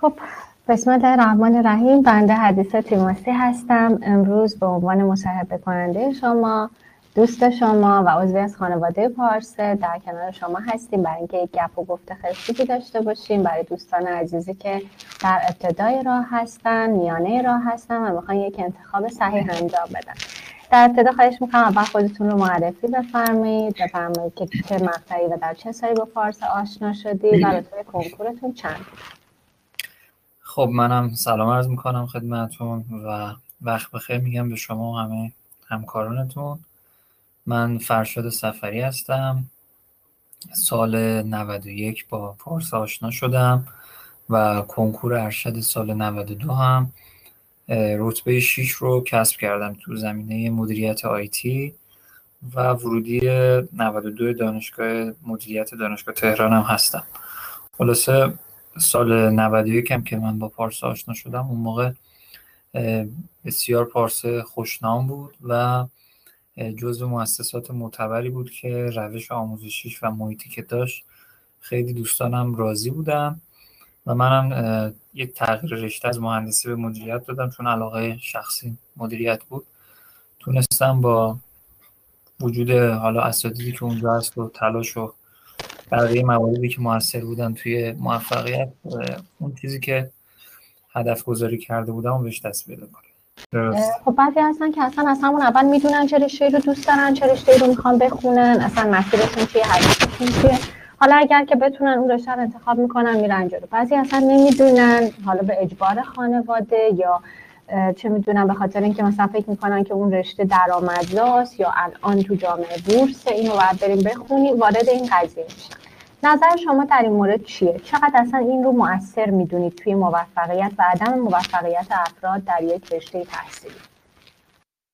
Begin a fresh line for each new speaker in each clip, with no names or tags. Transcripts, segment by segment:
خب بسم الله الرحمن الرحیم بنده حدیث تیماسی هستم. امروز به عنوان مصاحبه کننده شما دوست شما و عضوی از خانواده پارسه در کنار شما هستیم. برای اینکه یک گپ و گفته خیلی داشته باشیم. برای دوستان عزیزی که در ابتدای راه هستن میانه راه هستن و می‌خوان یک انتخاب صحیح انجام بدن. در ابتدا خواهش می‌کنم اول خودتون رو معرفی بفرمایید بفرمایید که چه مقطعی و در چه سالی با فارس آشنا شدید و رتبه کنکورتون چند؟
خب منم سلام عرض می‌کنم خدمتون و وقت بخیر میگم به شما و همه همکارانتون. من فرشاد سفری هستم. سال 91 با پارس آشنا شدم و کنکور ارشد سال 92 هم رتبه 6 رو کسب کردم تو زمینه مدیریت آیتی و ورودی 92 دانشگاه مدیریت دانشگاه تهران هم هستم. خلاصه سال 91 هم که من با پارس آشنا شدم اون موقع بسیار پارس خوشنام بود و جزو مؤسسات معتبری بود که روش آموزشیش و محیطی که داشت خیلی دوستانم راضی بودن و منم یک تغییر رشته از مهندسی به مدیریت دادم چون علاقه شخصی مدیریت بود. تونستم با وجود حالا اساتیدی که اونجا هست و تلاش و بقیه مواردی که موثر بودن توی موفقیت اون چیزی که هدف گذاری کرده بودم و بهش دست پیدا کنم.
خب بعضی هستن که اصلا از همون اول می‌دونن چه رشته رو دوست دارن چه رشته رو می‌خوان بخونن اصلا مسیرشون چیه هدفشون چیه. حالا اگر که بتونن اون رشته رو انتخاب می‌کنن میرن جلو. بعضی اصلا نمی‌دونن حالا به اجبار خانواده یا چه می‌دونن به خاطر اینکه مثلا فکر می‌کنن که اون رشته درآمدزاست یا الان تو جامعه بورس اینو باید بریم بخونیم وارد این قضیه میشن نظر شما در این مورد چیه؟ چقدر اصلا این رو مؤثر می‌دونید توی موفقیت و عدم موفقیت افراد در یک رشته تحصیلی؟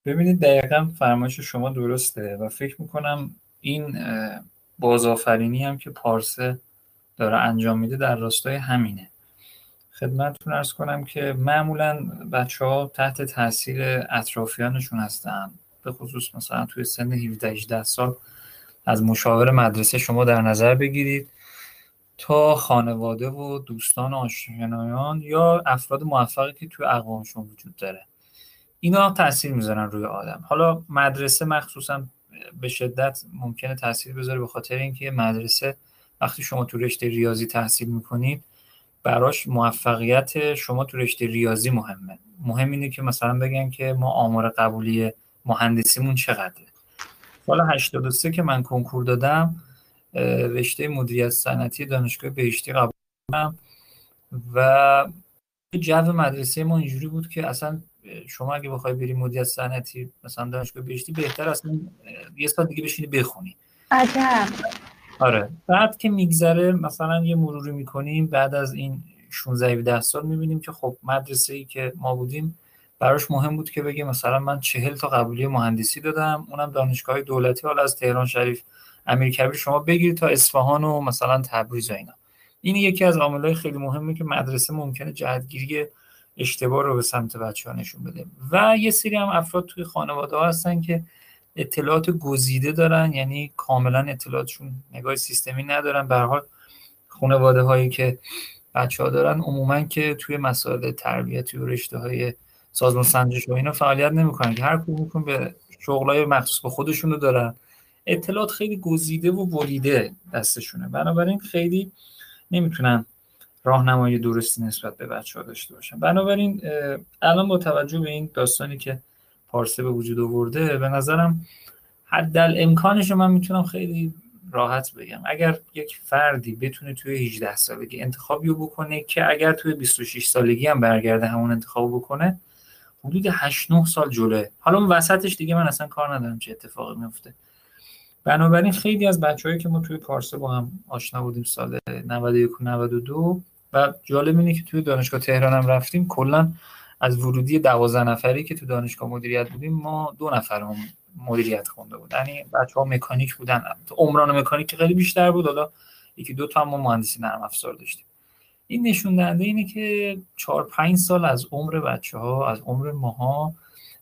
ببینید دقیقا فرمایش شما درسته و فکر می‌کنم این بازآفرینی هم که پارسه داره انجام میده در راستای همینه خدمتتون ارز کنم که معمولا بچه ها تحت تاثیر اطرافیانشون هستن. به خصوص مثلا توی سن 17 18 سال از مشاور مدرسه شما در نظر بگیرید تا خانواده و دوستان آشنایان یا افراد موفقی که توی اقوامشون وجود داره. اینا تاثیر می‌ذارن روی آدم. حالا مدرسه مخصوصا به شدت ممکنه تاثیر بذاره به خاطر اینکه مدرسه وقتی شما تو رشته ریاضی تحصیل می‌کنید براش موفقیت شما تو رشته ریاضی مهمه. مهم اینه که مثلا بگن که ما آمار قبولی مهندسیمون چقدره. سال 83 که من کنکور دادم رشته مدیریت صنعتی دانشگاه بهشتی قبول کردم و جو مدرسه ما اینجوری بود که اصلا شما اگه بخوای بری مدیریت صنعتی مثلا دانشگاه بهشتی بهتر اصلا یه سال دیگه بشینی بخونی.
عجب.
آره. بعد که میگذره مثلا یه مروری می‌کنیم بعد از این 16 17 سال می‌بینیم که خب مدرسه ای که ما بودیم براش مهم بود که بگه مثلا من چهل تا قبولی مهندسی دادم اونم دانشگاه دولتی حالا از تهران شریف امیرکبیر شما بگیرید تا اصفهان و مثلا تبریز و اینا. این یکی از عاملهای خیلی مهمه که مدرسه ممکنه جهتگیری اشتباه رو به سمت بچه ها نشون بده. و یه سری هم افراد توی خانواده ها هستن که اطلاعات گزیده دارن یعنی کاملا اطلاعاتشون نگاه سیستمی ندارن. به حال خانواده هایی که بچه ها دارن عموما که توی مسائل تربیتی و رشته های سازمان سنجش و اینا فعالیت نمی‌کنن. هر کدومشون به شغلای مخصوص به خودشون رو دارن. اطلاعات خیلی گزیده و بریده دستشونه. بنابراین خیلی نمی‌تونن راهنمایی درستی نسبت به بچه ها داشته باشن. بنابراین الان با توجه به این داستانی که پارسه به وجود آورده به نظرم حدل امکانش رو من می‌تونم خیلی راحت بگم. اگر یک فردی بتونه توی 18 سالگی انتخابی رو بکنه که اگر توی 26 سالگی هم برگرده همون انتخاب بکنه حدود 8 9 سال جلوه. حالا اون وسطش دیگه من اصلا کار ندارم چه اتفاقی میفته بنابراین خیلی از بچههایی که ما توی پارسه با هم آشنا بودیم سال 91 و 92 و جالب اینه که توی دانشگاه تهران هم رفتیم کلا از ورودی 12 نفری که تو دانشگاه مدیریت بودیم ما دو نفر هم مدیریت خونده بود. یعنی بچه ها مکانیک بودن. عمران مکانیک خیلی بیشتر بود حالا یکی دو تا هم ما مهندسی نرم افزار داشتیم. این نشون دهنده اینه که 4 5 سال از عمر بچه ها از عمر ماها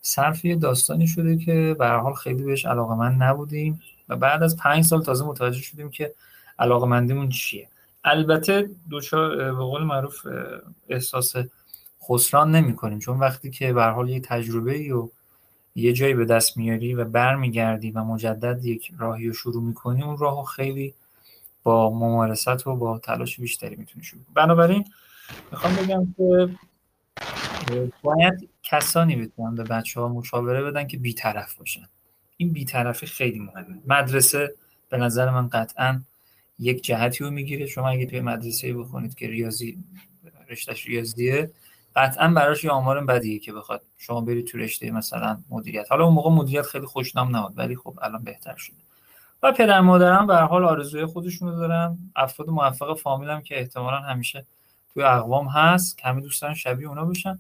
صرف یه داستانی شده که به حال خیلی بهش علاقه من نبودیم و بعد از 5 سال تازه متوجه شدیم که علاقه مندیمون چیه. البته دوچار به قول معروف احساس خسران نمی کنیم چون وقتی که به حال یه تجربه ای و یه جایی به دست میاری و برمیگردی و مجدد یک راهی رو شروع می‌کنی اون راهو خیلی با ممارست و با تلاش بیشتری می‌تونی شروع بنابراین می‌خوام بگم که باید کسانی بتونن به بچه ها مشاوره بدن که بیطرف باشن. این بیطرفی خیلی مهمه. مدرسه به نظر من قطعا یک جهتی رو می‌گیره. شما اگه توی مدرسه بخونید که ریاضی رشتهش ریاضیه قطعا براش یه آمار بدیه که بخواد شما برید تو رشته مثلا مدیریت. حالا اون موقع مدیریت خیلی خوشنام نبود ولی خب الان بهتر شده. و پدر مادرم به حال آرزوی خودشونو دارن. افراد موفق فامیلم که احتمالا همیشه توی اقوام هست کمی دوستان شبیه اونا بشن.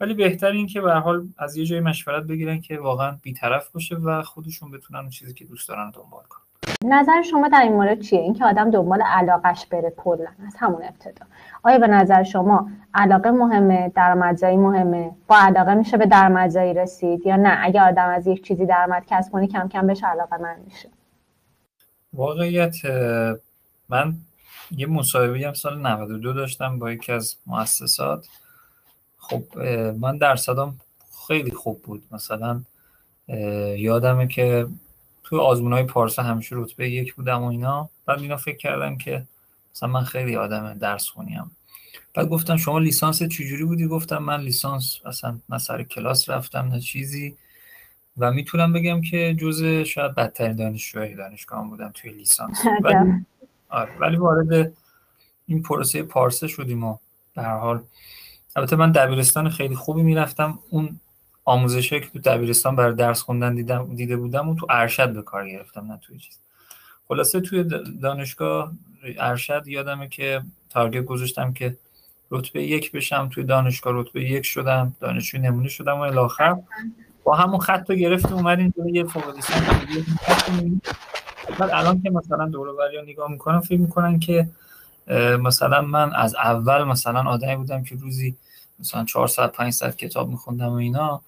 ولی بهتر این که به حال از یه جای مشورت بگیرن که واقعا بیطرف باشه و خودشون بتونن اون چیزی که دوست دارن دنبال کنن.
نظر شما در این مورد چیه؟ اینکه آدم دنبال علاقش بره کلا از همون ابتدا. آیا به نظر شما علاقه مهمه؟ درآمدزایی مهمه؟ با علاقه میشه به درآمدزایی رسید یا نه؟ اگه آدم از یک چیزی درآمد کسب کنی کم کم بهش علاقه من میشه.
واقعیت من یه مصاحبه هم سال 92 داشتم با یکی از مؤسسات. خب من درصدام خیلی خوب بود. مثلا یادمه که توی آزمون های پارسا همیشه رتبه یک بودم و اینا. بعد اینا فکر کردم که مثلا من خیلی آدم درس خونیم. بعد گفتم شما لیسانس چجوری بودی؟ گفتم من لیسانس اصلا نه سر کلاس رفتم نه چیزی. و می‌تونم بگم که جز شاید بدترین دانشجوهای دانشگاه بودم توی لیسانس. ولی آره. ولی وارد این پروسه پارسه شدیم و در حال. البته من دبیرستان خیلی خوبی می‌رفتم. اون آموزشی که تو دبیرستان برای درس خوندن دیدم دیده بودم و تو ارشد به کار گرفتم نه توی چیز. خلاصه توی دانشگاه ارشد یادمه که تارگت گذاشتم که رتبه یک بشم توی دانشگاه رتبه یک شدم دانشجو نمونه شدم و الاخر با همون خط رو گرفتیم اومدیم توی یه فوق بعد الان که مثلا دور رو نگاه می‌کنم فکر می‌کنن که مثلا من از اول مثلا آدمی بودم که روزی مثلا 400 500 کتاب میخوندم و اینا.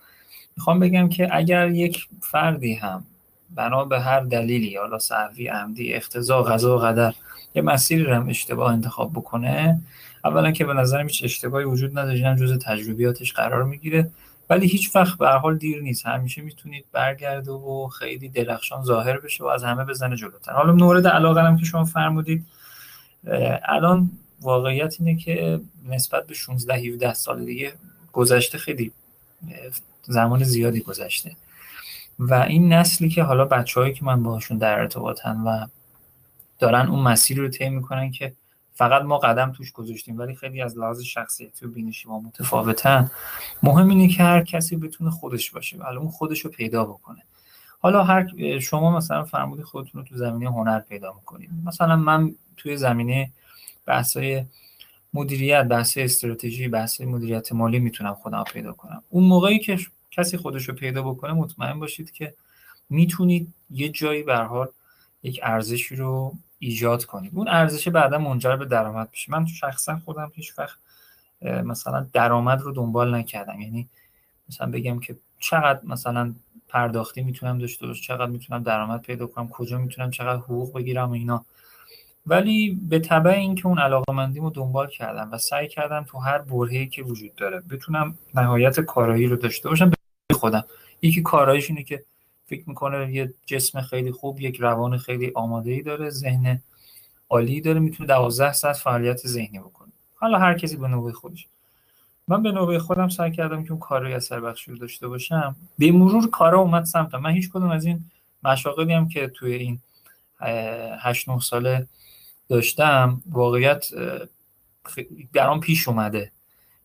می‌خوام بگم که اگر یک فردی هم بنا به هر دلیلی حالا صحوی عمدی اختزا غذا و قدر یه مسیری رو هم اشتباه انتخاب بکنه اولا که به نظرم هیچ اشتباهی وجود نداره جز تجربیاتش قرار می‌گیره. ولی هیچ وقت به حال دیر نیست. همیشه می‌تونید برگرده و خیلی درخشان ظاهر بشه و از همه بزنه جلوتر. حالا مورد علاقه هم که شما فرمودید الان واقعیت اینه که نسبت به 16 17 سال دیگه گذشته خیلی زمان زیادی گذشته. و این نسلی که حالا بچههایی که من باهاشون در ارتباطن و دارن اون مسیر رو طی می‌کنن که فقط ما قدم توش گذاشتیم ولی خیلی از لحاظ شخصیتی و بینشی ما متفاوتن مهم اینه که هر کسی بتونه خودش باشه و اون خودش رو پیدا بکنه. حالا هر شما مثلا فرمودی خودتون رو تو زمینه هنر پیدا می‌کنید. مثلا من توی زمینه بحثای مدیریت بحث استراتژی بحث مدیریت مالی می‌تونم خودم پیدا کنم. اون موقعی که کسی خودش رو پیدا بکنه مطمئن باشید که می‌تونید یه جایی به حال یک ارزشی رو ایجاد کنید. اون ارزش بعدا منجر به درآمد بشه من شخصا خودم هیچ وقت مثلا درآمد رو دنبال نکردم. یعنی مثلا بگم که چقدر مثلا پرداختی می‌تونم داشته باشم چقدر می‌تونم درآمد پیدا کنم کجا می‌تونم چقدر حقوق بگیرم و اینا. ولی به تبع اینکه اون علاقه مندیمو دنبال کردم و سعی کردم تو هر برهه‌ای که وجود داره بتونم نهایت کارایی رو داشته باشم به خودم. یکی کاراییش اینه که فکر می‌کنه یه جسم خیلی خوب یک روان خیلی آماده ای داره ذهن عالی داره می‌تونه 12 ساعت فعالیت ذهنی بکنه. حالا هر کسی به نوبه خودش. من به نوبه خودم سعی کردم که اون کارای اثر بخشی رو داشته باشم. به مرور کارا اومد سمتم. من هیچ کدوم از این مشاغلی هم که توی این 8 9 ساله داشتم واقعیت برام پیش اومده.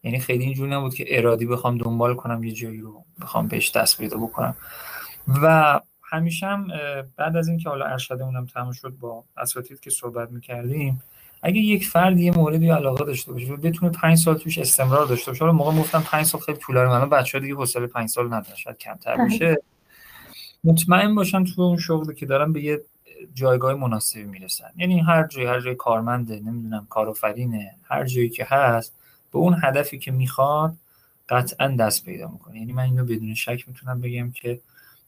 یعنی خیلی اینجوری نبود که ارادی بخوام دنبال کنم یه جایی رو بخوام بهش دست پیدا بکنم. و همیشه هم بعد از اینکه حالا ارشدمونم تموم شد با اساتید که صحبت می‌کردیم اگه یک فرد یه موردی علاقه داشته باشه بتونه 5 سال توش استمرار داشته باشه. حالا موقع گفتم 5 سال خیلی طولانی من بچه‌ها دیگه حوصله 5 سال ندارن شاید کمتر بشه مطمئن باشن تو اون شغلی که دارن به یه جایگاه مناسبی می‌رسن. یعنی هر جای هر جای کارمنده نمی‌دونم کارآفرینه هر جایی که هست به اون هدفی که می‌خواد قطعا دست پیدا می‌کنه. یعنی من اینو بدون شک می‌تونم بگم که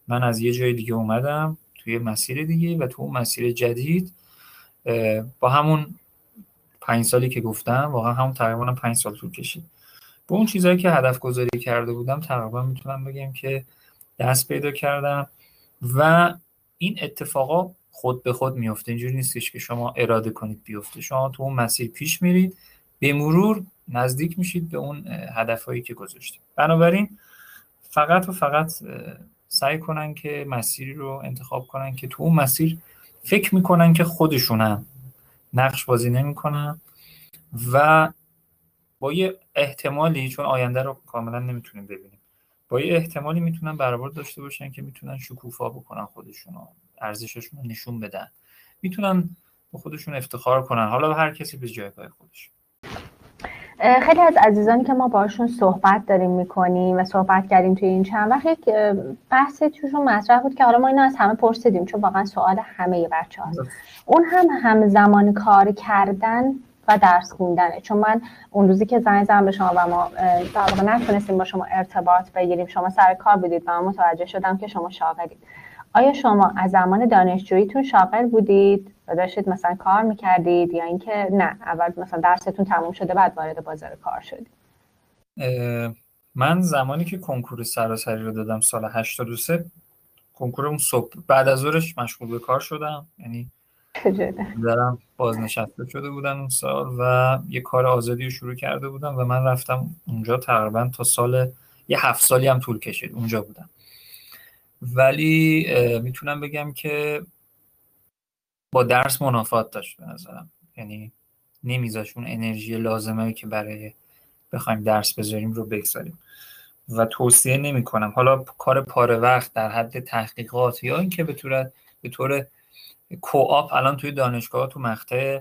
من از یه جای دیگه اومدم توی مسیر دیگه و تو اون مسیر جدید با همون پنج سالی که گفتم واقعا همون تقریبا پنج سال طول کشید. به اون چیزهایی که هدف گذاری کرده بودم تقریبا می‌تونم بگم که دست پیدا کردم و این اتفاقا خود به خود میفته اینجوری نیستش که شما اراده کنید بیفته. شما تو اون مسیر پیش میرید به مرور نزدیک میشید به اون هدفهایی که گذاشتید. بنابراین فقط و فقط سعی کنن که مسیری رو انتخاب کنن که تو اون مسیر فکر می‌کنن که خودشونن. نقش بازی نمی‌کنن و با یه احتمالی چون آینده رو کاملا نمی‌تونیم ببینیم. با یه احتمالی می‌تونن برابر داشته باشن که می‌تونن شکوفا بکنن خودشون ارزششون نشون بدن. می‌تونن با خودشون افتخار کنن. حالا هر کسی به جایگاه خودش.
خیلی از عزیزانی که ما باشون صحبت داریم می‌کنیم و صحبت کردیم توی این چند وقت یک بحثی توشون مطرح بود که حالا ما اینو از همه پرسیدیم چون واقعا سوال همه بچه هست. اون هم هم زمان کار کردن و درس خوندنه. چون من اون روزی که زنگ زدم به شما و ما در واقع نتونستیم با شما ارتباط بگیریم شما سر کار بودید و من متوجه شدم که شما شاغلید. آیا شما از زمان دانشجوییتون شاغل بودید و داشتید مثلا کار می‌کردید یا اینکه نه اول مثلا درستون تموم شده بعد وارد بازار کار شدید؟
من زمانی که کنکور سراسری رو دادم سال 83 کنکورم صبح بعد از ظهرش مشغول به کار شدم. یعنی دارم بازنشسته شده بودن اون سال و یه کار آزادی رو شروع کرده بودم و من رفتم اونجا تقریبا تا سال یه هفت سالی هم طول کشید اونجا بودم. ولی می‌تونم بگم که با درس منافات داشت به نظرم. یعنی نمیذاش اون انرژی لازمه که برای بخوایم درس بذاریم رو بگذاریم. و توصیه نمی کنم حالا کار پاره وقت در حد تحقیقات یا اینکه به طور به طور کوآپ الان توی دانشگاه تو مقطع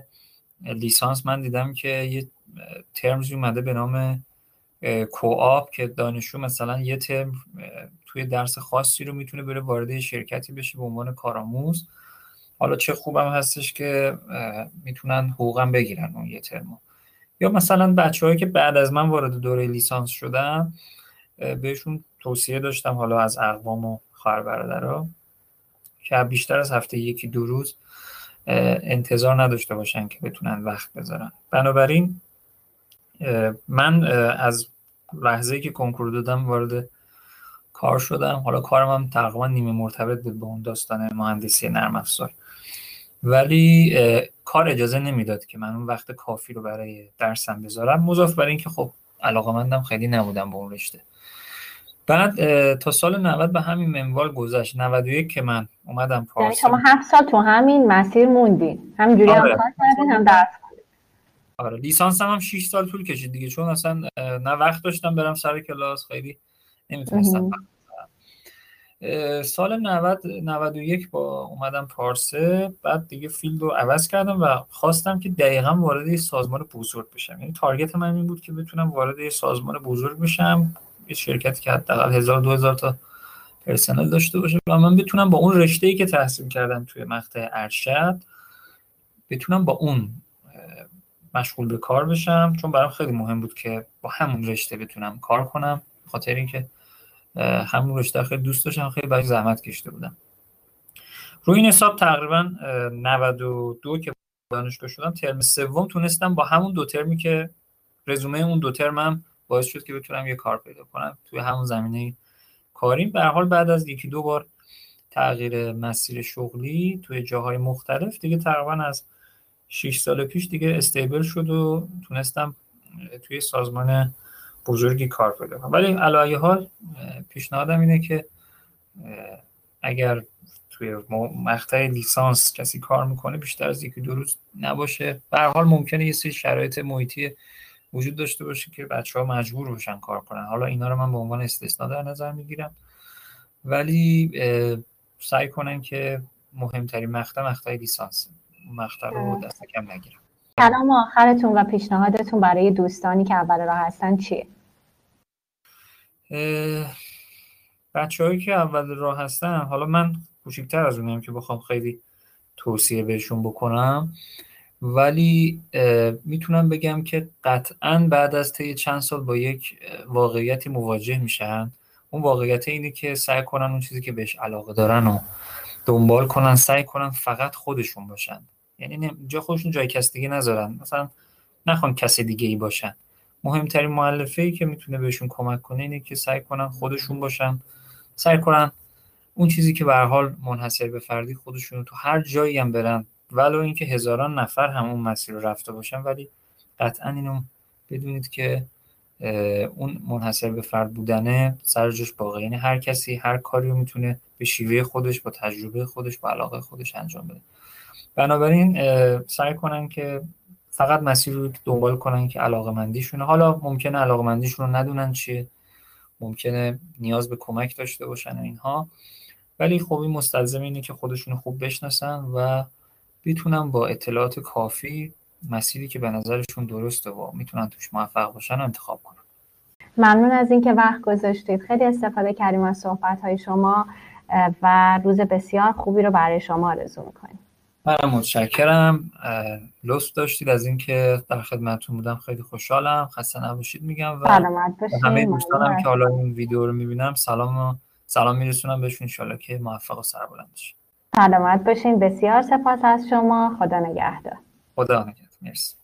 لیسانس من دیدم که یه ترمز اومده به نام کوآپ که دانشجو مثلا یه ترم توی درس خاصی رو می‌تونه بره وارد شرکتی بشه به عنوان کارآموز. حالا چه خوبم هستش که می‌تونن حقوقم بگیرن اون یه ترمو. یا مثلا بچههایی که بعد از من وارد دوره لیسانس شدن بهشون توصیه داشتم حالا از اقوام و خواهر برادرها که بیشتر از هفته یکی دو روز انتظار نداشته باشن که بتونن وقت بذارن. بنابراین من از لحظه که کنکور دادم وارد کار شدم. حالا کارم هم تقریبا نیمه مرتبط بود با اون داستان مهندسی نرم افزار. ولی کار اجازه نمی‌داد که من اون وقت کافی رو برای درسم بذارم مضاف بر اینکه خب علاقه مندم خیلی نبودم به اون رشته. بعد تا سال 90 به همین منوال گذشت. 91 که من اومدم پارسه یعنی
شما هفت سال تو همین مسیر موندین. همینجوری آره. هم کار کردین هم درس
آره لیسانس هم, هم 6 سال طول کشید دیگه. چون اصلا نه وقت داشتم برم سر کلاس. خیلی نمی‌تونستم سال 90 91 با اومدم پارسه بعد دیگه field رو عوض کردم و خواستم که دقیقا وارد یه سازمان بزرگ بشم. یعنی target من این بود که بتونم وارد یه سازمان بزرگ بشم یه شرکتی که حداقل 1000 2000 تا پرسنل داشته باشه و من بتونم با اون رشته ای که تحصیل کردم توی مقطع ارشد بتونم با اون مشغول به کار بشم. چون برام خیلی مهم بود که با همون رشته بتونم کار کنم خاطر اینکه همون رشته خیلی دوست داشتم خیلی برای زحمت کشته بودم. روی این حساب تقریبا 92 که دانشگاه شدم ترم سوم تونستم با همون دو ترمی که رزومه اون دو ترمم باعث شد که بتونم یه کار پیدا کنم. توی همون زمینه کاریم. به حال بعد از یکی دو بار تغییر مسیر شغلی توی جاهای مختلف دیگه تقریبا از 6 سال پیش دیگه استیبل شد و تونستم توی سازمان بزرگی کار پیدا کنم ولی علایه حال پیشنهادم اینه که اگر توی مقطع لیسانس کسی کار می‌کنه بیشتر از یکی دو روز نباشه. به حال ممکنه یه سری شرایط محیطی وجود داشته باشه که بچه ها مجبور باشن کار کنن. حالا اینا رو من به عنوان استثنا در نظر می‌گیرم. ولی سعی کنن که مهمترین مقطع مقطع لیسانس. مقطع رو دست کم نگیرم.
کلام آخرتون و پیشنهادتون برای دوستانی که اول راه هستن چیه؟
بچه که اول راه هستن حالا من کوچکتر از اونم که بخوام خیلی توصیه بهشون بکنم ولی می‌تونم بگم که قطعا بعد از طی چند سال با یک واقعیتی مواجه میشن. اون واقعیت اینه که سعی کنن اون چیزی که بهش علاقه دارن و دنبال کنن سعی کنن فقط خودشون باشن. یعنی جا خودشون جای کس دیگه نذارن. مثلا نخوان کسی دیگه ای باشن. مهمترین معلفه ای که می‌تونه بهشون کمک کنه اینه که سعی کنن خودشون باشن. سعی کنن اون چیزی که به حال منحصر به فردی خودشون تو هر جایی هم برن. ولو اینکه هزاران نفر همون مسیر رو رفته باشن ولی قطعا اینو بدونید که اون منحصر به فرد بودنه سر جاش باقی یعنی هر کسی هر کاری رو می‌تونه به شیوه خودش با تجربه خودش با علاقه خودش انجام بده. بنابراین سعی کنن که فقط مسیر رو دنبال کنن که علاقه مندیشونه حالا ممکنه علاقه مندیشون رو ندونن چیه. ممکنه نیاز به کمک داشته باشن اینها. ولی خب این مستلزم اینه که خودشون خوب بشناسن و بتونن با اطلاعات کافی مسیری که به نظرشون درسته و می‌تونن توش موفق باشن انتخاب کنن.
ممنون از اینکه وقت گذاشتید. خیلی استفاده کردیم از صحبت های شما و روز بسیار خوبی رو برای شما آرزو می‌کنیم.
من متشکرم. لطف داشتید از اینکه در خدمتتون بودم. خیلی خوشحالم. خسته نباشید میگم و همه دوستانم که حالا این ویدیو رو می‌بینم. سلام سلام میرسونم بهشون. انشالله که موفق و سربلند باشین
سلامت باشین. بسیار سپاس از شما. خدا نگهدار.
خدا نگهدار. مرسی.